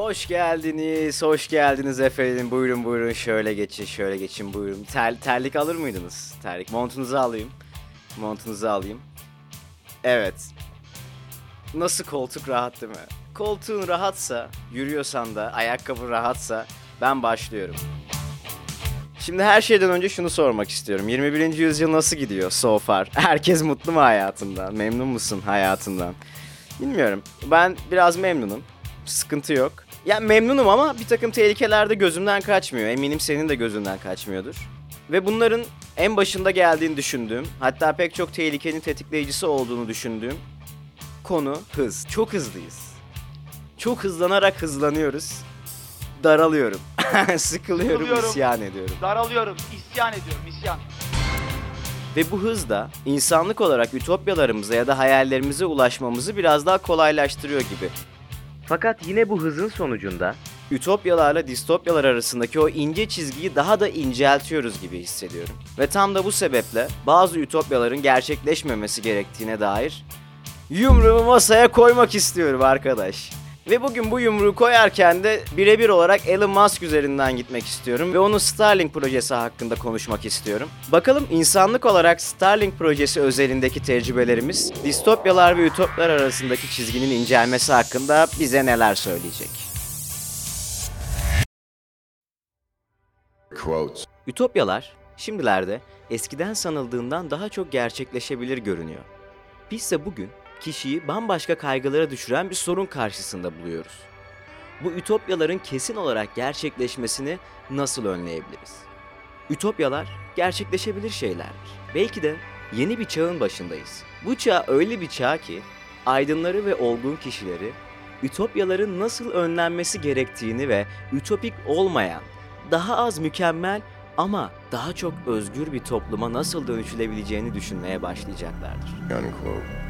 Hoş geldiniz, hoş geldiniz efendim. Buyurun buyurun şöyle geçin, şöyle geçin buyurun. Ter, terlik alır mıydınız? Terlik. Montunuzu alayım. Montunuzu alayım. Evet. Nasıl koltuk rahat değil mi? Koltuğun rahatsa, yürüyorsan da, ayakkabı rahatsa ben başlıyorum. Şimdi her şeyden önce şunu sormak istiyorum. 21. yüzyıl nasıl gidiyor so far? Herkes mutlu mu hayatından? Memnun musun hayatından? Bilmiyorum. Ben biraz memnunum. Sıkıntı yok. Ya memnunum ama bir takım tehlikeler de gözümden kaçmıyor. Eminim senin de gözünden kaçmıyordur. Ve bunların en başında geldiğini düşündüğüm, hatta pek çok tehlikenin tetikleyicisi olduğunu düşündüğüm konu hız. Çok hızlıyız. Çok hızlanarak hızlanıyoruz. Daralıyorum. Sıkılıyorum, Sıkılıyorum. isyan ediyorum. Daralıyorum, isyan ediyorum, isyan. Ve bu hız da insanlık olarak ütopyalarımıza ya da hayallerimize ulaşmamızı biraz daha kolaylaştırıyor gibi. Fakat yine bu hızın sonucunda ütopyalarla distopyalar arasındaki o ince çizgiyi daha da inceltiyoruz gibi hissediyorum. Ve tam da bu sebeple bazı ütopyaların gerçekleşmemesi gerektiğine dair yumruğumu masaya koymak istiyorum arkadaş. Ve bugün bu yumruğu koyarken de birebir olarak Elon Musk üzerinden gitmek istiyorum ve onun Starlink projesi hakkında konuşmak istiyorum. Bakalım insanlık olarak Starlink projesi özelindeki tecrübelerimiz distopyalar ve ütopyalar arasındaki çizginin incelmesi hakkında bize neler söyleyecek. Quotes. Ütopyalar şimdilerde eskiden sanıldığından daha çok gerçekleşebilir görünüyor. Bizse bugün kişiyi bambaşka kaygılara düşüren bir sorun karşısında buluyoruz. Bu ütopyaların kesin olarak gerçekleşmesini nasıl önleyebiliriz? Ütopyalar gerçekleşebilir şeylerdir. Belki de yeni bir çağın başındayız. Bu çağ öyle bir çağ ki aydınları ve olgun kişileri ütopyaların nasıl önlenmesi gerektiğini ve ütopik olmayan, daha az mükemmel ama daha çok özgür bir topluma nasıl dönüşülebileceğini düşünmeye başlayacaklardır. Unquote.